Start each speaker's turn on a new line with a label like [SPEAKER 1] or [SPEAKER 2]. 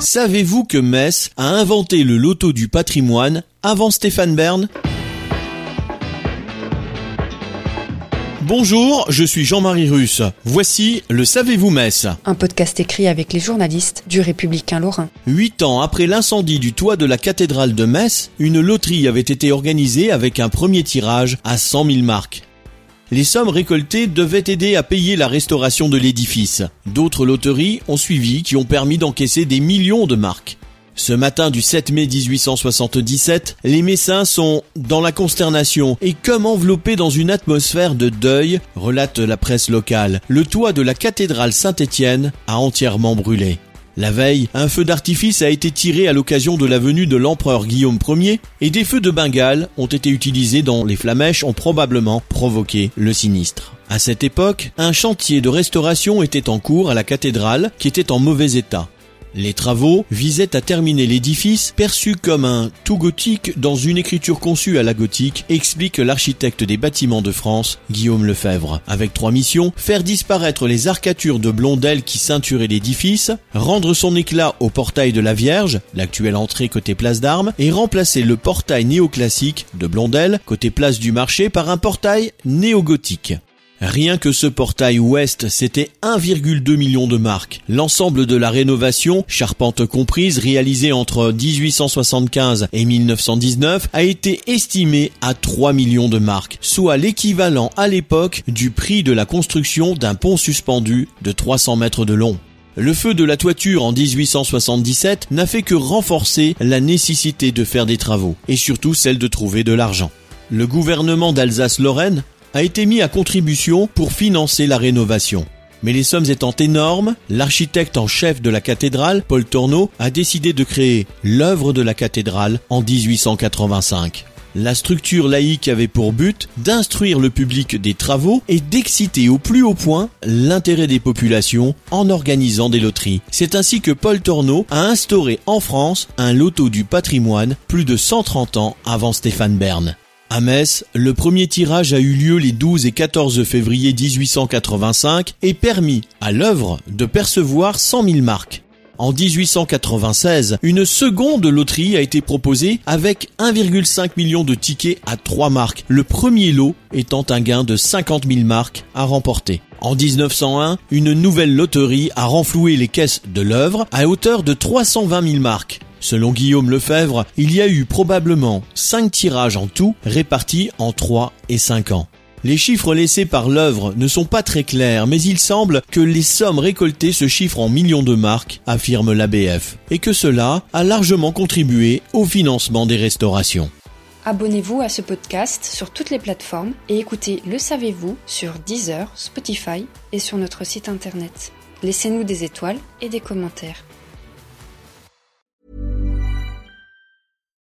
[SPEAKER 1] Savez-vous que Metz a inventé le loto du patrimoine avant Stéphane Bern? Bonjour, je suis Jean-Marie Russe. Voici le Savez-vous Metz?
[SPEAKER 2] Un podcast écrit avec les journalistes du Républicain Lorrain.
[SPEAKER 1] Huit ans après l'incendie du toit de la cathédrale de Metz, une loterie avait été organisée avec un premier tirage à 100 000 marques. Les sommes récoltées devaient aider à payer la restauration de l'édifice. D'autres loteries ont suivi qui ont permis d'encaisser des millions de marques. Ce matin du 7 mai 1877, les Messins sont dans la consternation et comme enveloppés dans une atmosphère de deuil, relate la presse locale. Le toit de la cathédrale Saint-Étienne a entièrement brûlé. La veille, un feu d'artifice a été tiré à l'occasion de la venue de l'empereur Guillaume Ier et des feux de Bengale ont été utilisés dont les flamèches ont probablement provoqué le sinistre. À cette époque, un chantier de restauration était en cours à la cathédrale qui était en mauvais état. Les travaux visaient à terminer l'édifice perçu comme un tout gothique dans une écriture conçue à la gothique, explique l'architecte des bâtiments de France, Guillaume Lefebvre. Avec trois missions, faire disparaître les arcatures de blondel qui ceinturaient l'édifice, rendre son éclat au portail de la Vierge, l'actuelle entrée côté place d'armes, et remplacer le portail néoclassique de blondel côté place du marché par un portail néogothique. Rien que ce portail ouest, c'était 1,2 million de marques. L'ensemble de la rénovation, charpente comprise, réalisée entre 1875 et 1919, a été estimé à 3 millions de marques, soit l'équivalent à l'époque du prix de la construction d'un pont suspendu de 300 mètres de long. Le feu de la toiture en 1877 n'a fait que renforcer la nécessité de faire des travaux, et surtout celle de trouver de l'argent. Le gouvernement d'Alsace-Lorraine a été mis à contribution pour financer la rénovation. Mais les sommes étant énormes, l'architecte en chef de la cathédrale, Paul Tourneau, a décidé de créer l'œuvre de la cathédrale en 1885. La structure laïque avait pour but d'instruire le public des travaux et d'exciter au plus haut point l'intérêt des populations en organisant des loteries. C'est ainsi que Paul Tourneau a instauré en France un loto du patrimoine plus de 130 ans avant Stéphane Bern. À Metz, le premier tirage a eu lieu les 12 et 14 février 1885 et permis à l'œuvre de percevoir 100 000 marques. En 1896, une seconde loterie a été proposée avec 1,5 million de tickets à 3 marques, le premier lot étant un gain de 50 000 marques à remporter. En 1901, une nouvelle loterie a renfloué les caisses de l'œuvre à hauteur de 320 000 marques. Selon Guillaume Lefebvre, il y a eu probablement 5 tirages en tout, répartis en 3 et 5 ans. Les chiffres laissés par l'œuvre ne sont pas très clairs, mais il semble que les sommes récoltées se chiffrent en millions de marques, affirme l'ABF, et que cela a largement contribué au financement des restaurations.
[SPEAKER 2] Abonnez-vous à ce podcast sur toutes les plateformes et écoutez Le Savez-vous sur Deezer, Spotify et sur notre site internet. Laissez-nous des étoiles et des commentaires.